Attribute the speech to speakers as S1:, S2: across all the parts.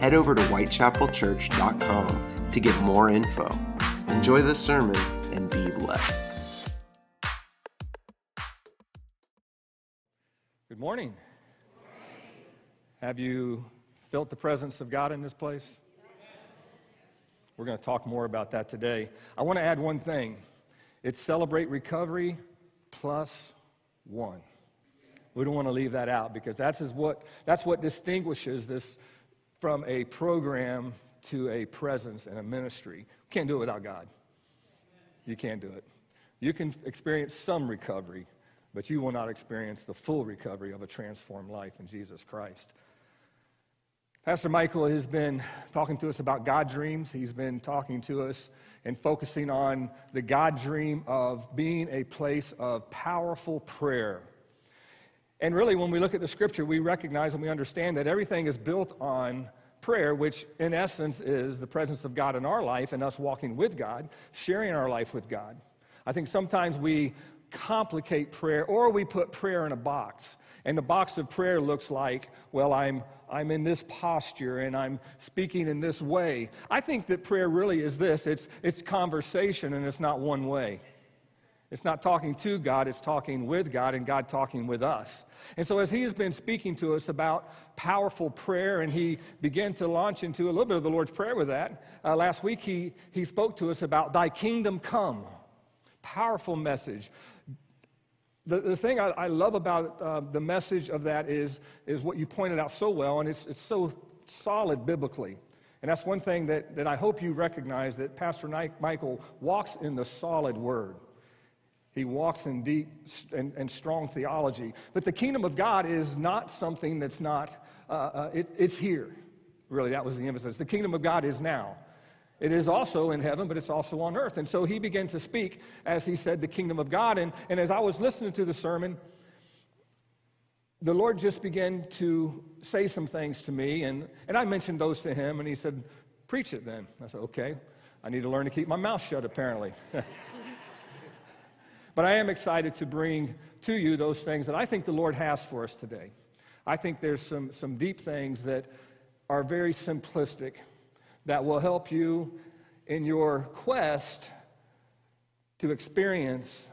S1: Head over to whitechapelchurch.com to get more info. Enjoy the sermon and be blessed.
S2: Good morning. Have you felt the presence of God in this place? We're going to talk more about that today. I want to add one thing it's celebrate recovery plus one. We don't want to leave that out because that's, is what, that's what distinguishes this from a program to a presence and a ministry. Can't do it without God. You can't do it. You can experience some recovery, but you will not experience the full recovery of a transformed life in Jesus Christ. Pastor Michael has been talking to us about God dreams. He's been talking to us and focusing on the God dream of being a place of powerful prayer. And really, when we look at the scripture, we recognize and we understand that everything is built on prayer, which in essence is the presence of God in our life and us walking with God, sharing our life with God. I think sometimes we complicate prayer or we put prayer in a box. And the box of prayer looks like, well, I'm, I'm in this posture and I'm speaking in this way. I think that prayer really is this it's, it's conversation and it's not one way. It's not talking to God, it's talking with God and God talking with us. And so, as he has been speaking to us about powerful prayer, and he began to launch into a little bit of the Lord's Prayer with that, uh, last week he, he spoke to us about Thy kingdom come. Powerful message. The, the thing I, I love about uh, the message of that is, is what you pointed out so well, and it's, it's so solid biblically. And that's one thing that, that I hope you recognize that Pastor Michael walks in the solid word. He walks in deep and, and, strong theology. But the kingdom of God is not something that's not, uh, uh, it, it's here. Really, that was the emphasis. The kingdom of God is now. It is also in heaven, but it's also on earth. And so he began to speak, as he said, the kingdom of God. And, and as I was listening to the sermon, the Lord just began to say some things to me. And, and I mentioned those to him, and he said, Preach it then. I said, Okay. I need to learn to keep my mouth shut, apparently. But I am excited to bring to you those things that I think the Lord has for us today. I think there's some, some deep things that are very simplistic that will help you in your quest to experience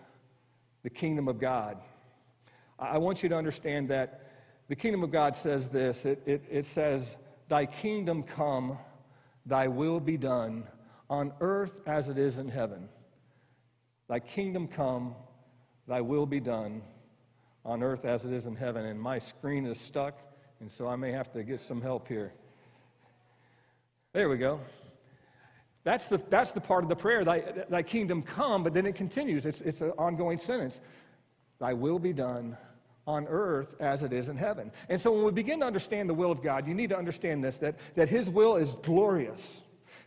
S2: the kingdom of God. I want you to understand that the kingdom of God says this it, it, it says, Thy kingdom come, thy will be done on earth as it is in heaven. Thy kingdom come, thy will be done on earth as it is in heaven. And my screen is stuck, and so I may have to get some help here. There we go. That's the, that's the part of the prayer, thy, thy kingdom come, but then it continues. It's, it's an ongoing sentence. Thy will be done on earth as it is in heaven. And so when we begin to understand the will of God, you need to understand this that, that His will is glorious.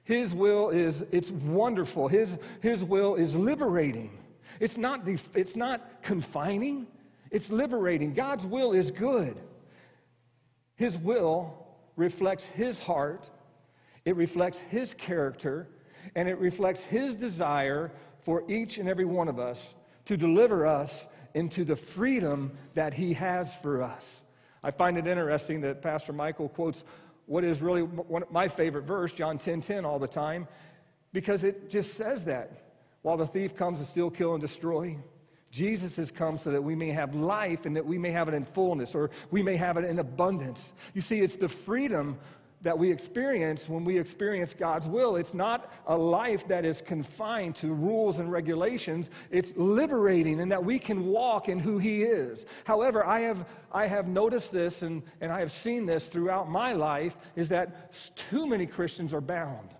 S2: His will is, it's wonderful. His, his will is liberating. It's not, def- it's not confining, it's liberating. God's will is good. His will reflects His heart, it reflects His character, and it reflects His desire for each and every one of us to deliver us into the freedom that He has for us. I find it interesting that Pastor Michael quotes what is really one of my favorite verse, John 10 10, all the time, because it just says that. While the thief comes to steal, kill, and destroy, Jesus has come so that we may have life and that we may have it in fullness or we may have it in abundance. You see, it's the freedom that we experience when we experience God's will. It's not a life that is confined to rules and regulations. It's liberating and that we can walk in who He is. However, I have, I have noticed this and, and I have seen this throughout my life is that too many Christians are bound.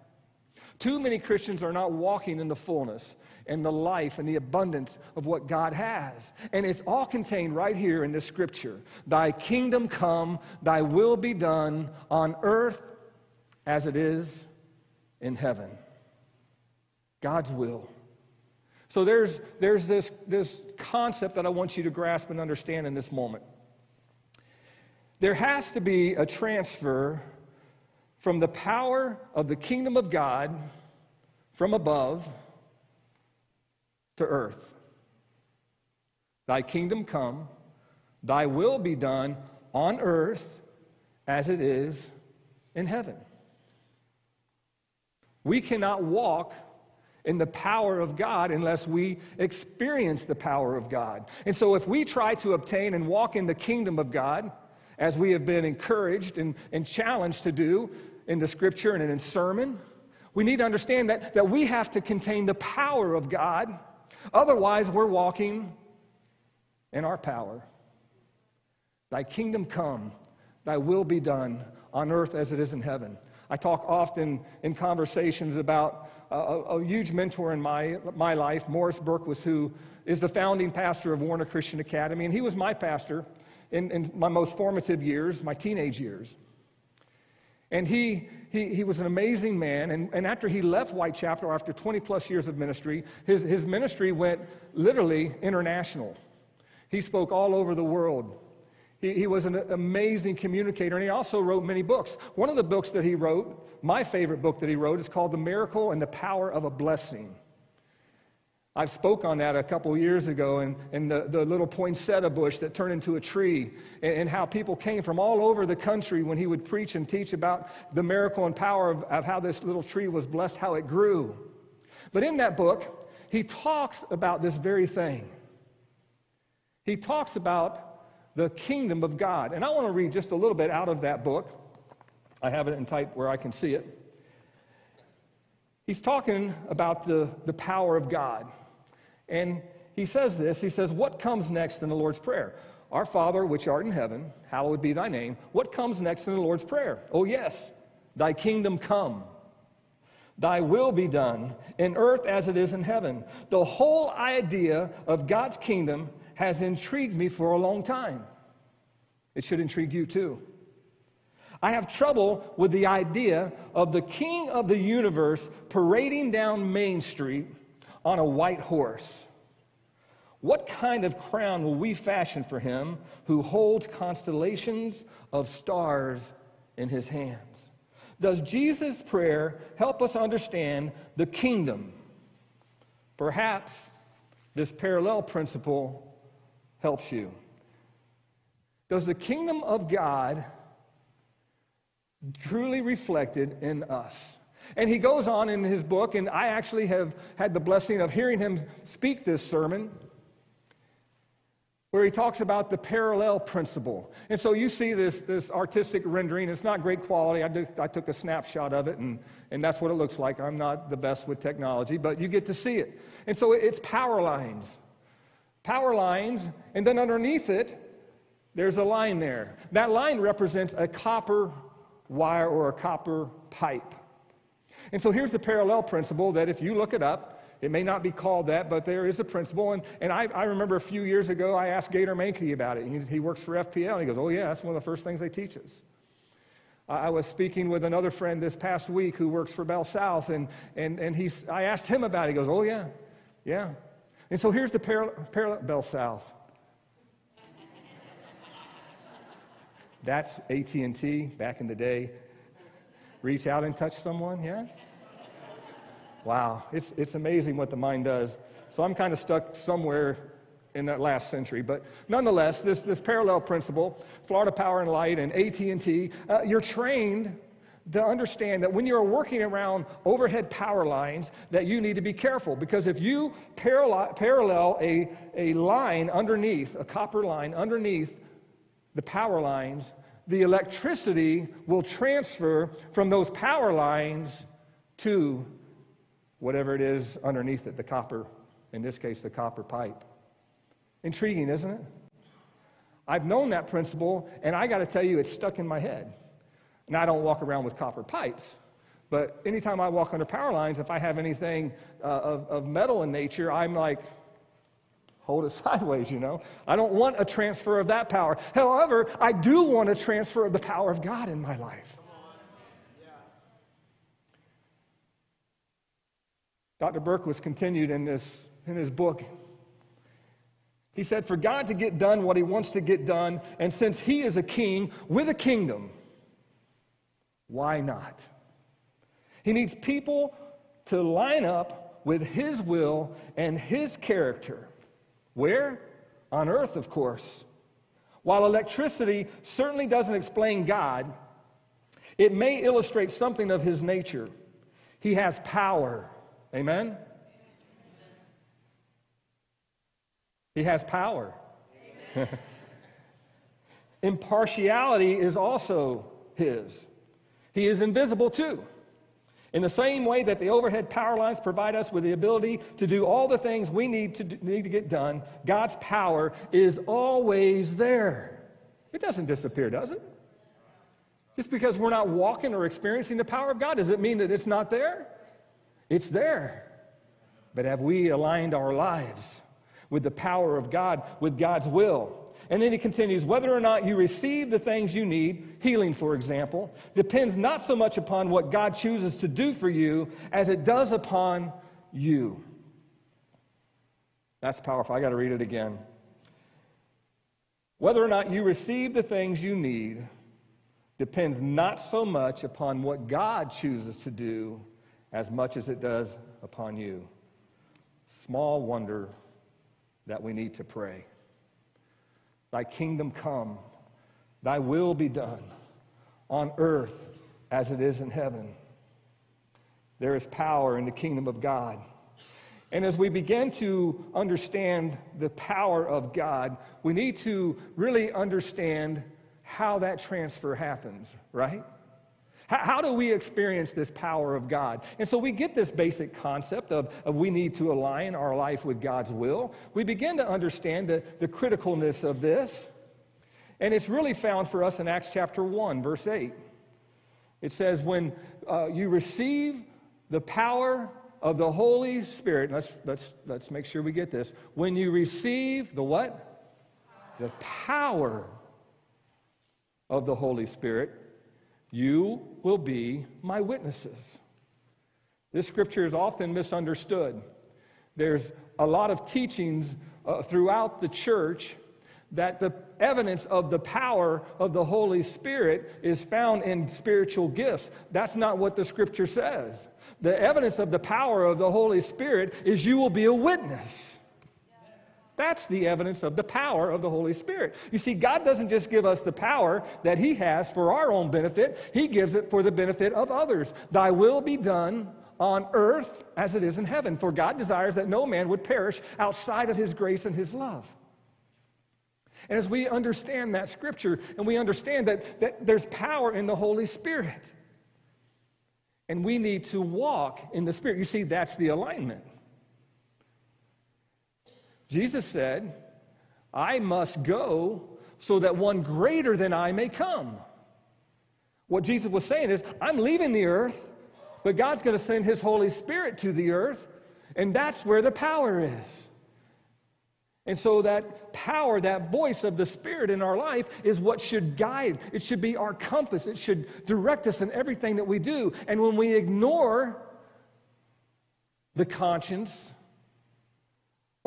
S2: Too many Christians are not walking in the fullness and the life and the abundance of what God has. And it's all contained right here in this scripture Thy kingdom come, thy will be done on earth as it is in heaven. God's will. So there's, there's this, this concept that I want you to grasp and understand in this moment. There has to be a transfer from the power of the kingdom of God from above to earth. Thy kingdom come, thy will be done on earth as it is in heaven. We cannot walk in the power of God unless we experience the power of God. And so, if we try to obtain and walk in the kingdom of God, as we have been encouraged and, and challenged to do in the scripture and in sermon, we need to understand that, that we have to contain the power of God. Otherwise, we're walking in our power. Thy kingdom come, thy will be done on earth as it is in heaven. I talk often in conversations about a, a, huge mentor in my, my life, Morris Burke, was who is the founding pastor of Warner Christian Academy, and he was my pastor in, in my most formative years, my teenage years. And he, he, he was an amazing man. And, and after he left Whitechapel, after 20 plus years of ministry, his, his ministry went literally international. He spoke all over the world. He, he was an amazing communicator, and he also wrote many books. One of the books that he wrote, my favorite book that he wrote, is called The Miracle and the Power of a Blessing. I spoke on that a couple years ago, and, and the, the little poinsettia bush that turned into a tree, and, and, how people came from all over the country when he would preach and teach about the miracle and power of, of how this little tree was blessed, how it grew. But in that book, he talks about this very thing. He talks about the kingdom of God. And I want to read just a little bit out of that book. I have it in type where I can see it. He's talking about the, the power of God. And he says this He says, What comes next in the Lord's Prayer? Our Father, which art in heaven, hallowed be thy name. What comes next in the Lord's Prayer? Oh, yes, thy kingdom come. Thy will be done in earth as it is in heaven. The whole idea of God's kingdom has intrigued me for a long time. It should intrigue you too. I have trouble with the idea of the king of the universe parading down Main Street on a white horse. What kind of crown will we fashion for him who holds constellations of stars in his hands? Does Jesus' prayer help us understand the kingdom? Perhaps this parallel principle helps you. Does the kingdom of God truly reflected in us? And he goes on in his book, and I actually have had the blessing of hearing him speak this sermon where he talks about the parallel principle. And so you see this, this artistic rendering. It's not great quality. I, I took a snapshot of it, and, and that's what it looks like. I'm not the best with technology, but you get to see it. And so it's power lines power lines, and then underneath it, there's a line there. That line represents a copper wire or a copper pipe. And so here's the parallel principle that if you look it up, it may not be called that, but there is a principle. And, and I, I remember a few years ago, I asked Gator Mankey about it. He, he works for FPL, and he goes, Oh, yeah, that's one of the first things they teach us. I was speaking with another friend this past week who works for Bell South, and, and, and he's, I asked him about it. He goes, Oh, yeah, yeah. And so here's the parallel, parallel Bell South. That's AT&T back in the day. Reach out and touch someone, yeah? Wow, it's, it's amazing what the mind does. So I'm kind of stuck somewhere in that last century. But nonetheless, this, this parallel principle, Florida Power and Light and AT&T, uh, you're trained to understand that when you're working around overhead power lines that you need to be careful because if you parallel, parallel a, a line underneath a copper line underneath the power lines the electricity will transfer from those power lines to whatever it is underneath it the copper in this case the copper pipe intriguing isn't it i've known that principle and i got to tell you it's stuck in my head and I don't walk around with copper pipes. But anytime I walk under power lines, if I have anything uh, of, of metal in nature, I'm like, hold it sideways, you know. I don't want a transfer of that power. However, I do want a transfer of the power of God in my life. Dr. Burke was continued in, this, in his book. He said, For God to get done what he wants to get done, and since he is a king with a kingdom, why not? He needs people to line up with his will and his character. Where? On earth, of course. While electricity certainly doesn't explain God, it may illustrate something of his nature. He has power. Amen? He has power. Impartiality is also his. He is invisible too. In the same way that the overhead power lines provide us with the ability to do all the things we need to, do, need to get done, God's power is always there. It doesn't disappear, does it? Just because we're not walking or experiencing the power of God, does it mean that it's not there? It's there. But have we aligned our lives with the power of God, with God's will? And then he continues whether or not you receive the things you need, healing, for example, depends not so much upon what God chooses to do for you as it does upon you. That's powerful. I got to read it again. Whether or not you receive the things you need depends not so much upon what God chooses to do as much as it does upon you. Small wonder that we need to pray. Thy kingdom come, thy will be done on earth as it is in heaven. There is power in the kingdom of God. And as we begin to understand the power of God, we need to really understand how that transfer happens, right? How, do we experience this power of God? And so we get this basic concept of, of we need to align our life with God's will. We begin to understand the, the criticalness of this. And it's really found for us in Acts chapter 1, verse 8. It says, When uh, you receive the power of the Holy Spirit, let's, let's, let's make sure we get this. When you receive the what? The power of the Holy Spirit, you will be my witnesses. This scripture is often misunderstood. There's a lot of teachings uh, throughout the church that the evidence of the power of the Holy Spirit is found in spiritual gifts. That's not what the scripture says. The evidence of the power of the Holy Spirit is you will be a witness. That's the evidence of the power of the Holy Spirit. You see, God doesn't just give us the power that He has for our own benefit, He gives it for the benefit of others. Thy will be done on earth as it is in heaven. For God desires that no man would perish outside of His grace and His love. And as we understand that scripture and we understand that, that there's power in the Holy Spirit, and we need to walk in the Spirit, you see, that's the alignment. Jesus said, I must go so that one greater than I may come. What Jesus was saying is, I'm leaving the earth, but God's going to send His Holy Spirit to the earth, and that's where the power is. And so, that power, that voice of the Spirit in our life is what should guide. It should be our compass. It should direct us in everything that we do. And when we ignore the conscience,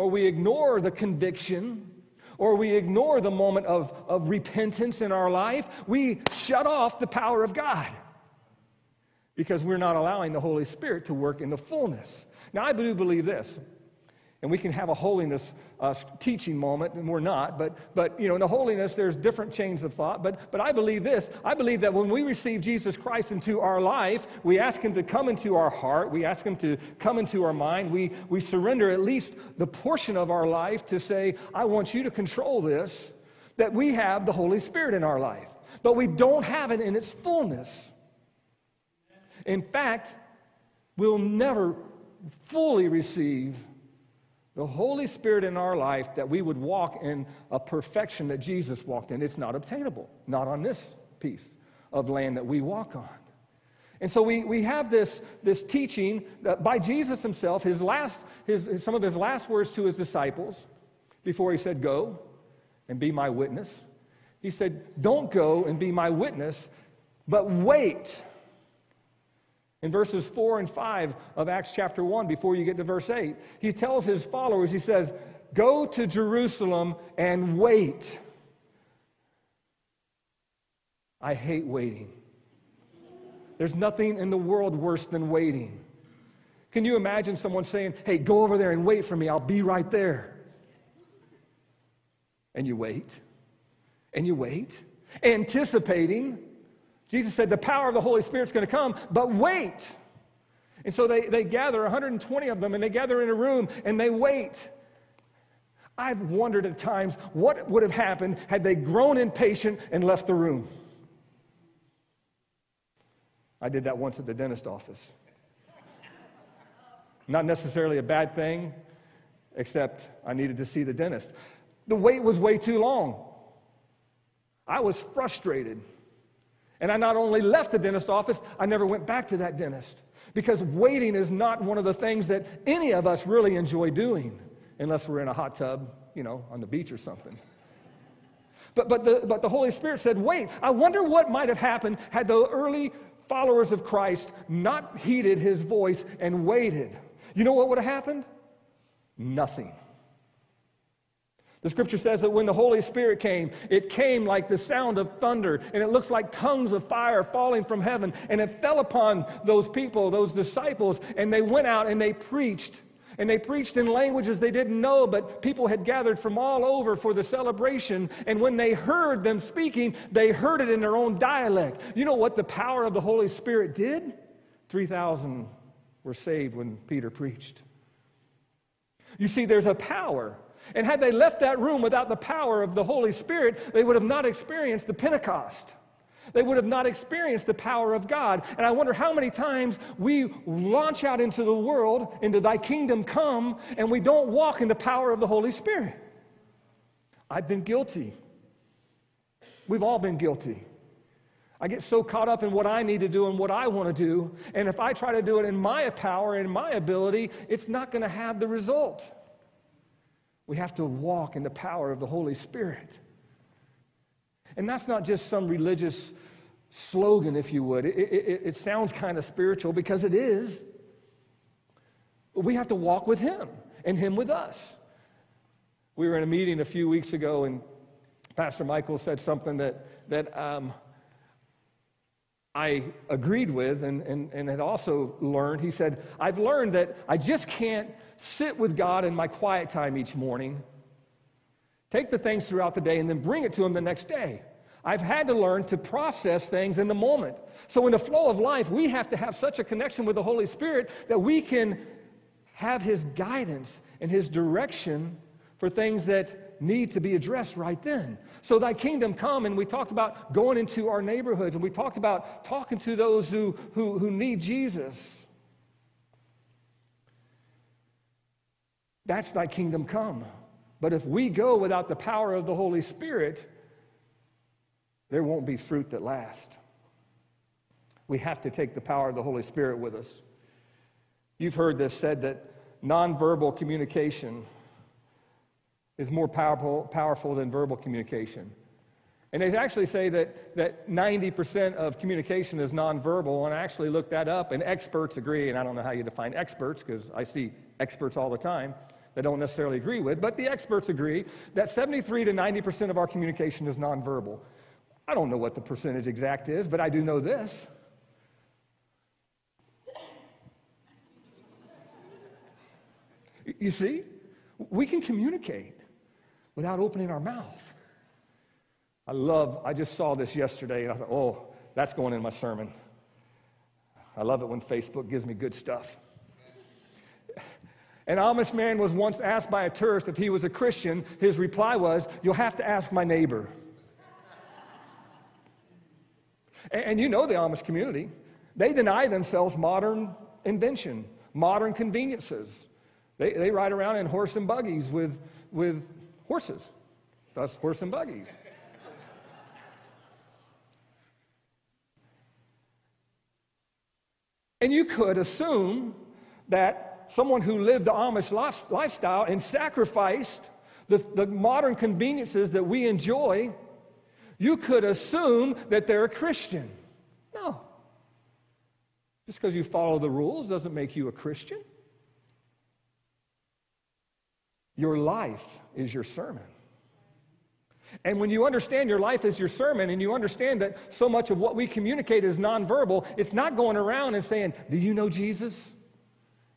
S2: or we ignore the conviction, or we ignore the moment of, of repentance in our life, we shut off the power of God because we're not allowing the Holy Spirit to work in the fullness. Now, I do believe this and we can have a holiness uh, teaching moment, and we're not. But, but you know, in the holiness, there's different chains of thought. But, but I believe this I believe that when we receive Jesus Christ into our life, we ask Him to come into our heart, we ask Him to come into our mind, we, we surrender at least the portion of our life to say, I want you to control this, that we have the Holy Spirit in our life. But we don't have it in its fullness. In fact, we'll never fully receive the Holy Spirit in our life that we would walk in a perfection that Jesus walked in. It's not obtainable, not on this piece of land that we walk on. And so we, we have this, this teaching that by Jesus himself, his last, his, some of his last words to his disciples before he said, Go and be my witness. He said, Don't go and be my witness, but wait In verses 4 and 5 of Acts chapter 1, before you get to verse 8, he tells his followers, he says, Go to Jerusalem and wait. I hate waiting. There's nothing in the world worse than waiting. Can you imagine someone saying, Hey, go over there and wait for me, I'll be right there? And you wait, and you wait, anticipating. Jesus said, The power of the Holy Spirit's going to come, but wait. And so they, they gather, 120 of them, and they gather in a room and they wait. I've wondered at times what would have happened had they grown impatient and left the room. I did that once at the dentist office. Not necessarily a bad thing, except I needed to see the dentist. The wait was way too long. I was frustrated. And I not only left the dentist office, I never went back to that dentist. Because waiting is not one of the things that any of us really enjoy doing, unless we're in a hot tub, you know, on the beach or something. But, but, the, but the Holy Spirit said, wait, I wonder what might have happened had the early followers of Christ not heeded his voice and waited. You know what would have happened? Nothing. The scripture says that when the Holy Spirit came, it came like the sound of thunder, and it looks like tongues of fire falling from heaven, and it fell upon those people, those disciples, and they went out and they preached. And they preached in languages they didn't know, but people had gathered from all over for the celebration. And when they heard them speaking, they heard it in their own dialect. You know what the power of the Holy Spirit did? 3,000 were saved when Peter preached. You see, there's a power. And had they left that room without the power of the Holy Spirit, they would have not experienced the Pentecost. They would have not experienced the power of God. And I wonder how many times we launch out into the world, into thy kingdom come, and we don't walk in the power of the Holy Spirit. I've been guilty. We've all been guilty. I get so caught up in what I need to do and what I want to do. And if I try to do it in my power and my ability, it's not going to have the result. We have to walk in the power of the Holy Spirit. And that's not just some religious slogan, if you would. It, it, it sounds kind of spiritual because it is. We have to walk with Him and Him with us. We were in a meeting a few weeks ago, and Pastor Michael said something that, that um, I agreed with and, and, and had also learned. He said, I've learned that I just can't sit with God in my quiet time each morning, take the things throughout the day, and then bring it to Him the next day. I've had to learn to process things in the moment. So, in the flow of life, we have to have such a connection with the Holy Spirit that we can have His guidance and His direction for things that need to be addressed right then. So, thy kingdom come, and we talked about going into our neighborhoods, and we talked about talking to those who, who, who need Jesus. That's thy kingdom come. But if we go without the power of the Holy Spirit, there won't be fruit that lasts. We have to take the power of the Holy Spirit with us. You've heard this said that nonverbal communication is more powerful, powerful than verbal communication. And they actually say that, that 90% of communication is nonverbal, and I actually looked that up, and experts agree, and I don't know how you define experts because I see experts all the time that don't necessarily agree with, but the experts agree that 73 to 90% of our communication is nonverbal. I don't know what the percentage exact is, but I do know this. You see, we can communicate without opening our mouth. I love, I just saw this yesterday and I thought, oh, that's going in my sermon. I love it when Facebook gives me good stuff. An Amish man was once asked by a tourist if he was a Christian. His reply was, You'll have to ask my neighbor. and, and you know the Amish community. They deny themselves modern invention, modern conveniences. They, they ride around in horse and buggies with, with horses, thus, horse and buggies. and you could assume that someone who lived the Amish lifestyle and sacrificed the, the modern conveniences that we enjoy, you could assume that they're a Christian. No. Just because you follow the rules doesn't make you a Christian. Your life is your sermon. And when you understand your life is your sermon and you understand that so much of what we communicate is nonverbal, it's not going around and saying, Do you know Jesus?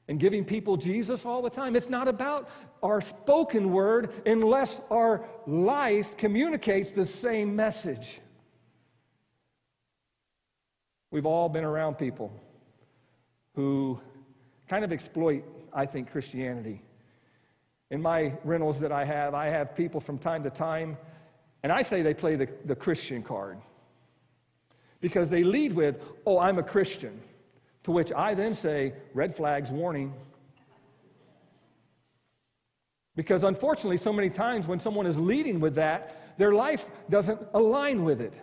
S2: And giving people Jesus all the time. It's not about our spoken word unless our life communicates the same message. We've all been around people who kind of exploit, I think, Christianity. In my rentals that I have, I have people from time to time and I say they play the, the Christian card because they lead with, Oh, I'm a Christian. To which I then say, Red flags, warning. Because unfortunately, so many times when someone is leading with that, their life doesn't align with it.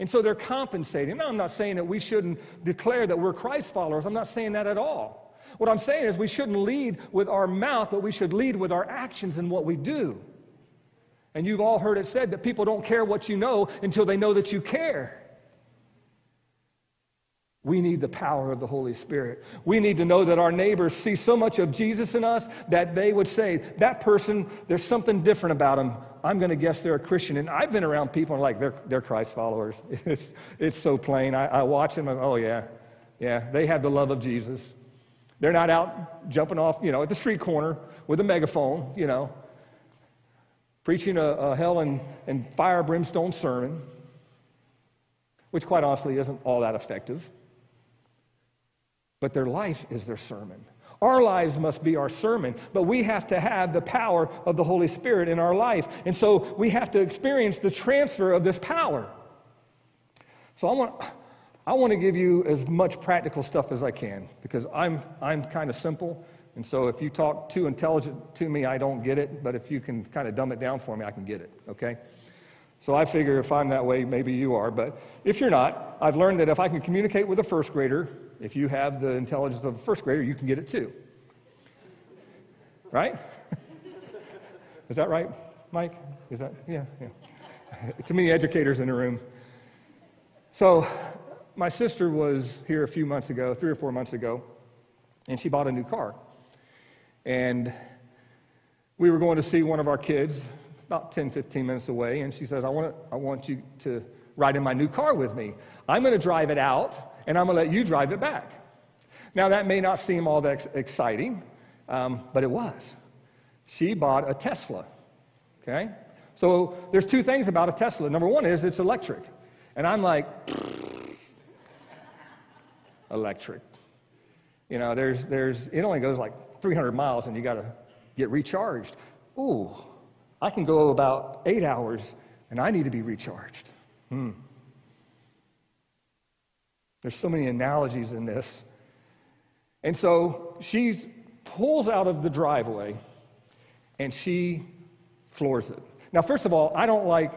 S2: And so they're compensating. Now, I'm not saying that we shouldn't declare that we're Christ followers. I'm not saying that at all. What I'm saying is we shouldn't lead with our mouth, but we should lead with our actions and what we do. And you've all heard it said that people don't care what you know until they know that you care. We need the power of the Holy Spirit. We need to know that our neighbors see so much of Jesus in us that they would say, That person, there's something different about them. I'm going to guess they're a Christian. And I've been around people and like, they're, they're Christ followers. It's, it's so plain. I, I watch them and, oh, yeah, yeah, they have the love of Jesus. They're not out jumping off, you know, at the street corner with a megaphone, you know preaching a, a hell and, and fire brimstone sermon, which quite honestly isn't all that effective. But their life is their sermon. Our lives must be our sermon, but we have to have the power of the Holy Spirit in our life. And so we have to experience the transfer of this power. So I want, I want to give you as much practical stuff as I can because I'm, I'm kind of simple and so if you talk too intelligent to me, I don't get it. But if you can kind of dumb it down for me, I can get it, okay? So I figure if I'm that way, maybe you are. But if you're not, I've learned that if I can communicate with a first grader, if you have the intelligence of a first grader, you can get it too. Right? Is that right, Mike? Is that, yeah, yeah. Too many educators in the room. So my sister was here a few months ago, three or four months ago, and she bought a new car. And we were going to see one of our kids about 10, 15 minutes away, and she says, I want, I want you to ride in my new car with me. I'm going to drive it out, and I'm going to let you drive it back. Now, that may not seem all that exciting, um, but it was. She bought a Tesla, okay? So there's two things about a Tesla. Number one is it's electric. And I'm like, electric. You know, there's, there's, it only goes like 300 miles and you got to get recharged. Ooh, I can go about eight hours and I need to be recharged. Hmm. There's so many analogies in this. And so she pulls out of the driveway and she floors it. Now, first of all, I don't like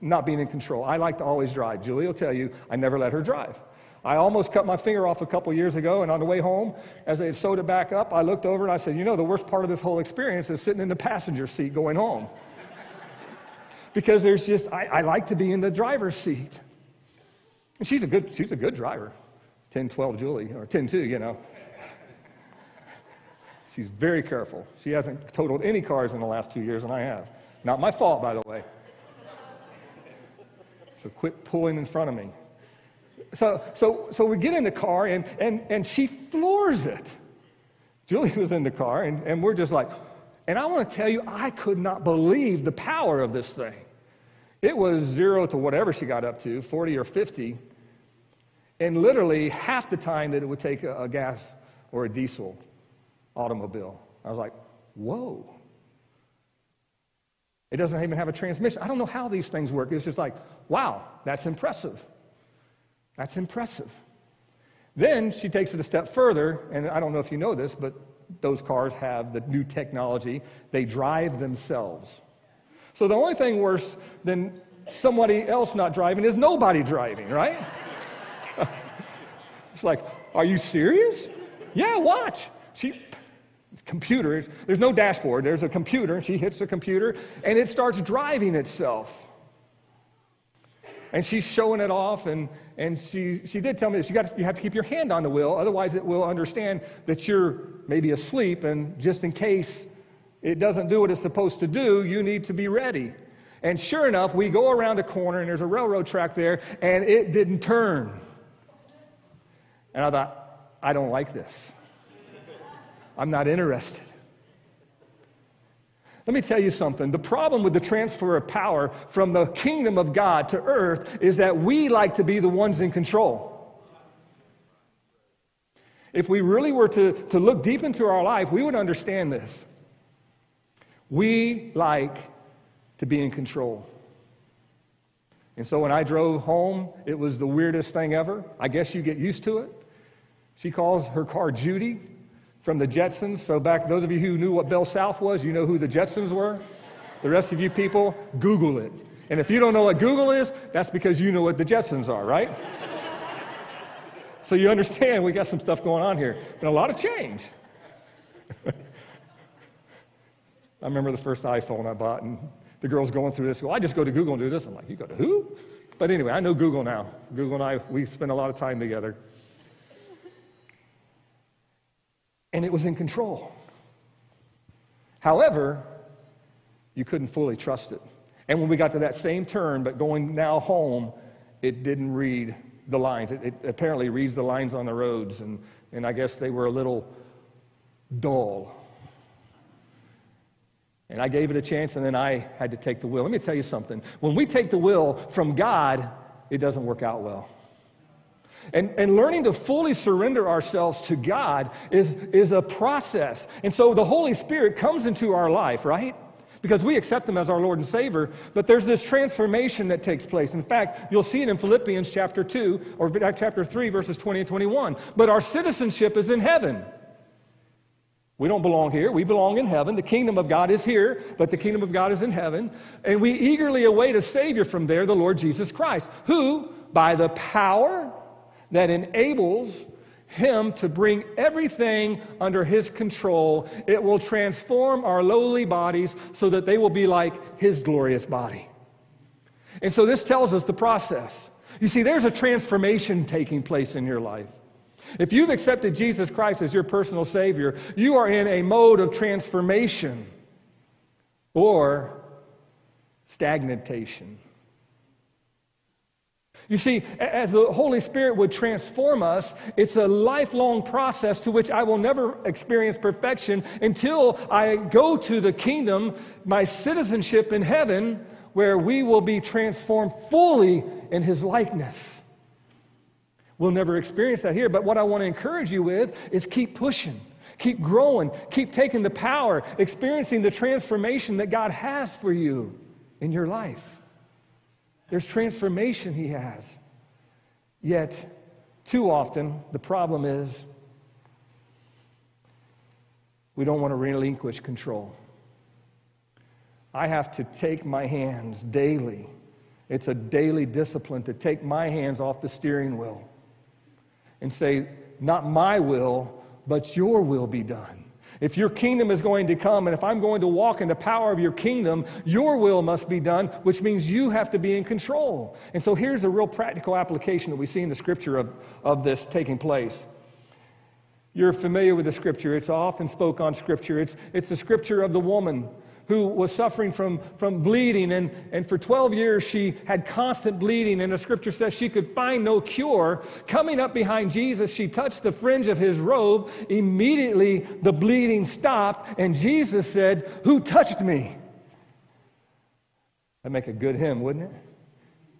S2: not being in control. I like to always drive. Julie will tell you, I never let her drive. I almost cut my finger off a couple years ago, and on the way home, as they had sewed it back up, I looked over and I said, You know, the worst part of this whole experience is sitting in the passenger seat going home. because there's just, I, I, like to be in the driver's seat. And she's a good, she's a good driver. 10, 12 Julie, or 10, 2, you know. She's very careful. She hasn't totaled any cars in the last two years, and I have. Not my fault, by the way. So quit pulling in front of me. So, so, so we get in the car and, and, and she floors it. Julie was in the car and, and we're just like, and I want to tell you, I could not believe the power of this thing. It was zero to whatever she got up to, 40 or 50, and literally half the time that it would take a, a gas or a diesel automobile. I was like, whoa. It doesn't even have a transmission. I don't know how these things work. It's just like, wow, that's impressive. That's impressive. Then she takes it a step further, and I don't know if you know this, but those cars have the new technology. They drive themselves. So the only thing worse than somebody else not driving is nobody driving, right? it's like, are you serious? Yeah, watch. She computer, there's no dashboard, there's a computer, and she hits the computer, and it starts driving itself. And she's showing it off, and, and she, she did tell me this you, got you have to keep your hand on the wheel, otherwise, it will understand that you're maybe asleep, and just in case it doesn't do what it's supposed to do, you need to be ready. And sure enough, we go around a corner, and there's a railroad track there, and it didn't turn. And I thought, I don't like this. I'm not interested. Let me tell you something. The problem with the transfer of power from the kingdom of God to earth is that we like to be the ones in control. If we really were to, to look deep into our life, we would understand this. We like to be in control. And so when I drove home, it was the weirdest thing ever. I guess you get used to it. She calls her car Judy from the Jetsons. So, back those of you who knew what Bell South was, you know who the Jetsons were. The rest of you people, Google it. And if you don't know what Google is, that's because you know what the Jetsons are, right? so you understand we got some stuff going on here. Been a lot of change. I remember the first iPhone I bought, and the girl's going through this. Well, I just go to Google and do this. I'm like, you go to who? But anyway, I know Google now. Google and I, we spend a lot of time together. And it was in control. However, you couldn't fully trust it. And when we got to that same turn, but going now home, it didn't read the lines. It, it, apparently reads the lines on the roads, and, and I guess they were a little dull. And I gave it a chance, and then I had to take the wheel. Let me tell you something. When we take the will from God, it doesn't work out well. And, and learning to fully surrender ourselves to God is, is a process. And so the Holy Spirit comes into our life, right? Because we accept Him as our Lord and Savior, but there's this transformation that takes place. In fact, you'll see it in Philippians chapter 2 or uh, chapter 3, verses 20 and 21. But our citizenship is in heaven. We don't belong here. We belong in heaven. The kingdom of God is here, but the kingdom of God is in heaven. And we eagerly await a Savior from there, the Lord Jesus Christ, who, by the power that enables him to bring everything under his control. It will transform our lowly bodies so that they will be like his glorious body. And so this tells us the process. You see, there's a transformation taking place in your life. If you've accepted Jesus Christ as your personal Savior, you are in a mode of transformation or stagnation. You see, as the Holy Spirit would transform us, it's a lifelong process to which I will never experience perfection until I go to the kingdom, my citizenship in heaven, where we will be transformed fully in His likeness. We'll never experience that here, but what I want to encourage you with is keep pushing. Keep growing, keep taking the power, experiencing the transformation that God has for you in your life. There's transformation he has. Yet, too often, the problem is we don't want to relinquish control. I have to take my hands daily. It's a daily discipline to take my hands off the steering wheel and say, Not my will, but your will be done. If your kingdom is going to come, and if I'm going to walk in the power of your kingdom, your will must be done, which means you have to be in control. And so here's a real practical application that we see in the scripture of, of this taking place. You're familiar with the scripture. It's often spoke on scripture. It's, it's the scripture of the woman who was suffering from, from bleeding. And, and for 12 years, she had constant bleeding. And the scripture says she could find no cure. Coming up behind Jesus, she touched the fringe of his robe. Immediately, the bleeding stopped. And Jesus said, Who touched me? That'd make a good hymn, wouldn't it?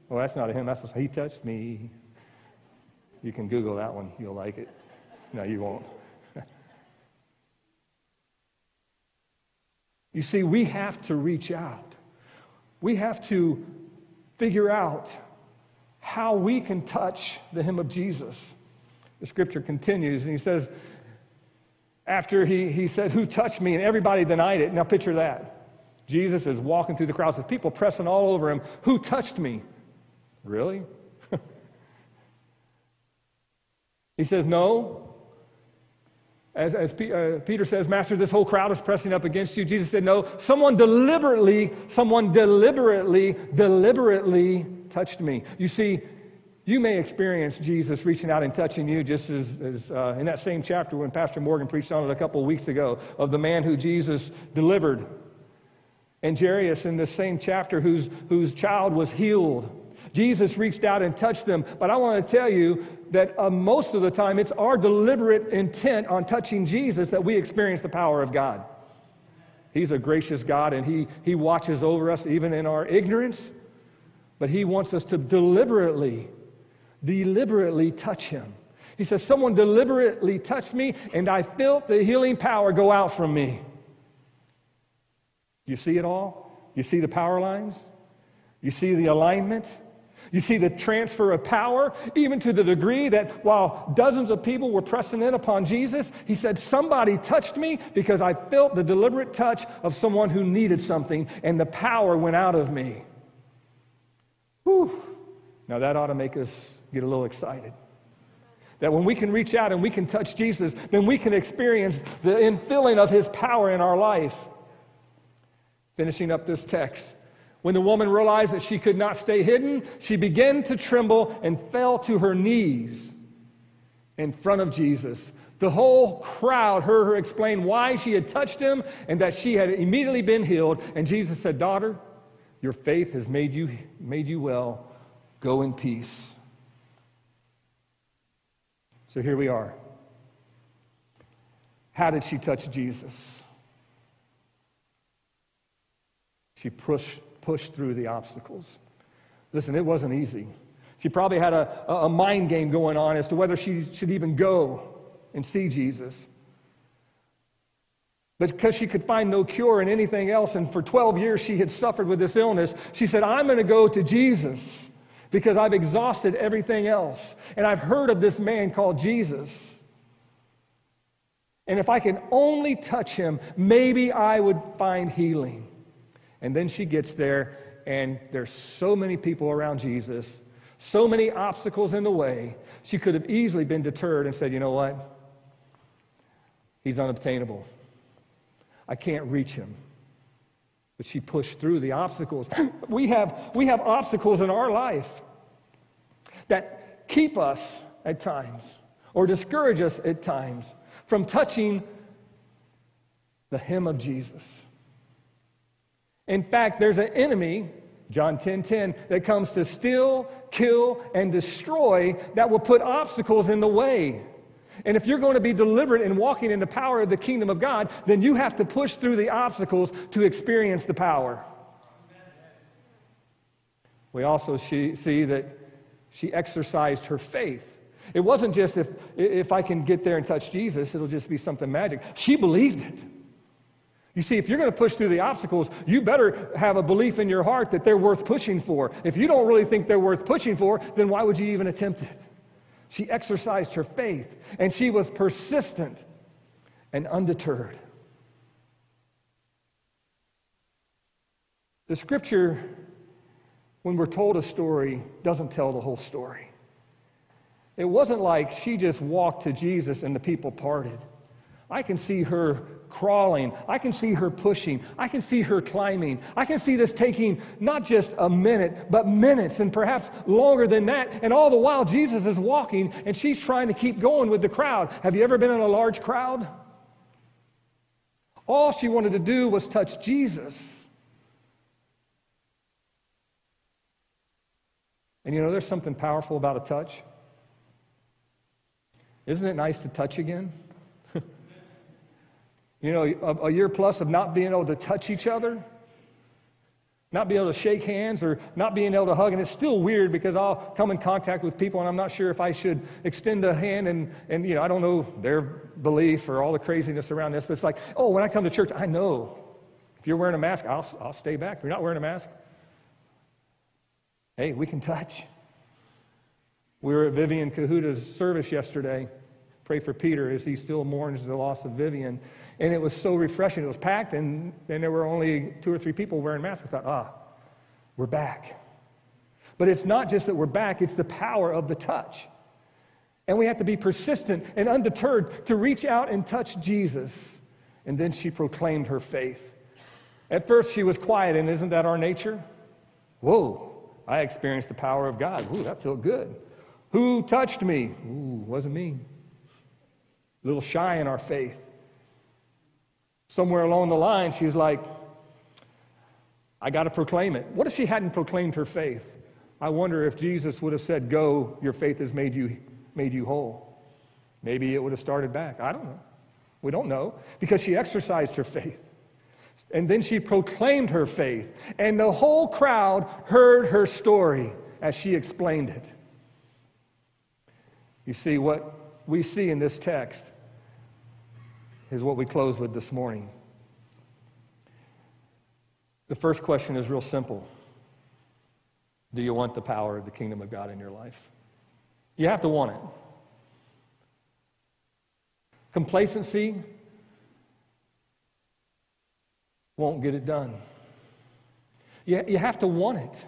S2: Well, that's not a hymn. That's He touched me. You can Google that one. You'll like it. No, you won't. You see, we have to reach out. We have to figure out how we can touch the hem of Jesus. The scripture continues, and he says, after he, he said, Who touched me? And everybody denied it. Now picture that. Jesus is walking through the crowds with people pressing all over him. Who touched me? Really? he says, No, as, as P, uh, Peter says, Master, this whole crowd is pressing up against you. Jesus said, No, someone deliberately, someone deliberately, deliberately touched me. You see, you may experience Jesus reaching out and touching you just as, as uh, in that same chapter when Pastor Morgan preached on it a couple of weeks ago of the man who Jesus delivered. And Jairus in the same chapter whose, whose child was healed. Jesus reached out and touched them. But I want to tell you that uh, most of the time it's our deliberate intent on touching Jesus that we experience the power of God. He's a gracious God and he, he watches over us even in our ignorance. But He wants us to deliberately deliberately touch him. He says, Someone deliberately touched me, and I felt the healing power go out from me. You see it all? You see the power lines? You see the alignment? You see the transfer of power, even to the degree that while dozens of people were pressing in upon Jesus, he said, Somebody touched me because I felt the deliberate touch of someone who needed something, and the power went out of me. Whew. Now that ought to make us get a little excited. That when we can reach out and we can touch Jesus, then we can experience the infilling of his power in our life. Finishing up this text. When the woman realized that she could not stay hidden, she began to tremble and fell to her knees in front of Jesus. The whole crowd heard her explain why she had touched him and that she had immediately been healed. And Jesus said, Daughter, your faith has made you, made you well. Go in peace. So here we are. How did she touch Jesus? She pushed, pushed through the obstacles. Listen, it wasn't easy. She probably had a, a mind game going on as to whether she should even go and see Jesus. But because she could find no cure in anything else, and for 12 years she had suffered with this illness, she said, I'm going to go to Jesus because I've exhausted everything else. And I've heard of this man called Jesus. And if I can only touch him, maybe I would find healing. And then she gets there, and there's so many people around Jesus, so many obstacles in the way. She could have easily been deterred and said, You know what? He's unobtainable. I can't reach him. But she pushed through the obstacles. We have, we have obstacles in our life that keep us at times or discourage us at times from touching the hem of Jesus. In fact, there's an enemy, John 10 10, that comes to steal, kill, and destroy that will put obstacles in the way. And if you're going to be deliberate in walking in the power of the kingdom of God, then you have to push through the obstacles to experience the power. We also see that she exercised her faith. It wasn't just if, if I can get there and touch Jesus, it'll just be something magic. She believed it. You see, if you're going to push through the obstacles, you better have a belief in your heart that they're worth pushing for. If you don't really think they're worth pushing for, then why would you even attempt it? She exercised her faith, and she was persistent and undeterred. The scripture when we're told a story, doesn't tell the whole story. It wasn't like she just walked to Jesus and the people parted. I can see her crawling. I can see her pushing. I can see her climbing. I can see this taking not just a minute, but minutes and perhaps longer than that. And all the while, Jesus is walking and she's trying to keep going with the crowd. Have you ever been in a large crowd? All she wanted to do was touch Jesus. And you know, there's something powerful about a touch. Isn't it nice to touch again? You know, a, a, year plus of not being able to touch each other, not being able to shake hands, or not being able to hug. And it's still weird because I'll come in contact with people and I'm not sure if I should extend a hand and, and you know, I don't know their belief or all the craziness around this, but it's like, oh, when I come to church, I know. If you're wearing a mask, I'll, I'll stay back. If you're not wearing a mask, Hey, we can touch. We were at Vivian Kahuta's service yesterday. Pray for Peter as he still mourns the loss of Vivian. And it was so refreshing. It was packed, and, and there were only two or three people wearing masks. I thought, ah, we're back. But it's not just that we're back, it's the power of the touch. And we have to be persistent and undeterred to reach out and touch Jesus. And then she proclaimed her faith. At first, she was quiet, and isn't that our nature? Whoa, I experienced the power of God. Ooh, that felt good. Who touched me? Ooh, wasn't me. A little shy in our faith. Somewhere along the line, she's like, I got to proclaim it. What if she hadn't proclaimed her faith? I wonder if Jesus would have said, Go, your faith has made you, made you whole. Maybe it would have started back. I don't know. We don't know because she exercised her faith. And then she proclaimed her faith, and the whole crowd heard her story as she explained it. You see, what we see in this text is what we close with this morning. The first question is real simple Do you want the power of the kingdom of God in your life? You have to want it. Complacency won't get it done. You, you have to want it.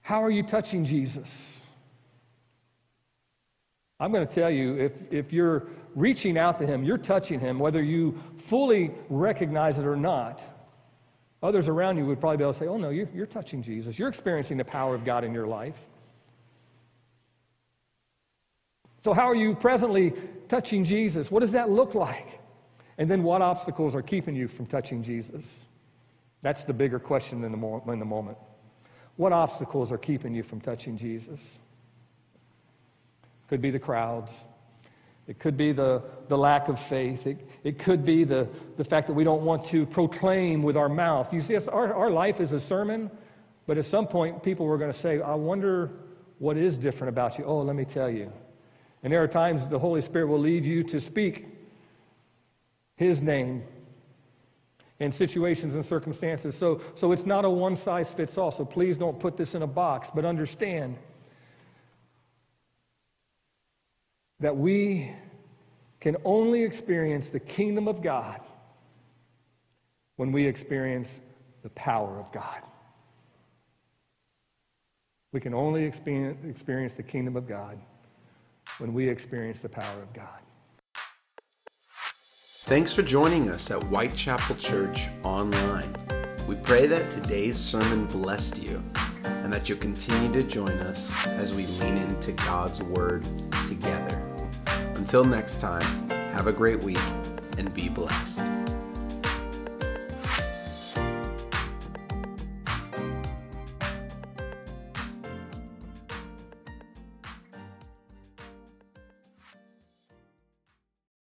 S2: How are you touching Jesus? I'm going to tell you if, if you're reaching out to him, you're touching him, whether you fully recognize it or not. Others around you would probably be able to say, Oh, no, you're, you're touching Jesus. You're experiencing the power of God in your life. So, how are you presently touching Jesus? What does that look like? And then, what obstacles are keeping you from touching Jesus? That's the bigger question in the, mo- in the moment. What obstacles are keeping you from touching Jesus? Could be the crowds. It could be the, the lack of faith. It, it could be the, the fact that we don't want to proclaim with our mouth. You see, our, our life is a sermon, but at some point, people were going to say, I wonder what is different about you. Oh, let me tell you. And there are times the Holy Spirit will lead you to speak His name in situations and circumstances. So, so it's not a one size fits all. So please don't put this in a box, but understand that we can only experience the kingdom of God when we experience the power of God. We can only experience the kingdom of God when we experience the power of God.
S1: Thanks for joining us at Whitechapel Church Online. We pray that today's sermon blessed you and that you'll continue to join us as we lean into God's Word together. Until next time, have a great week and be blessed.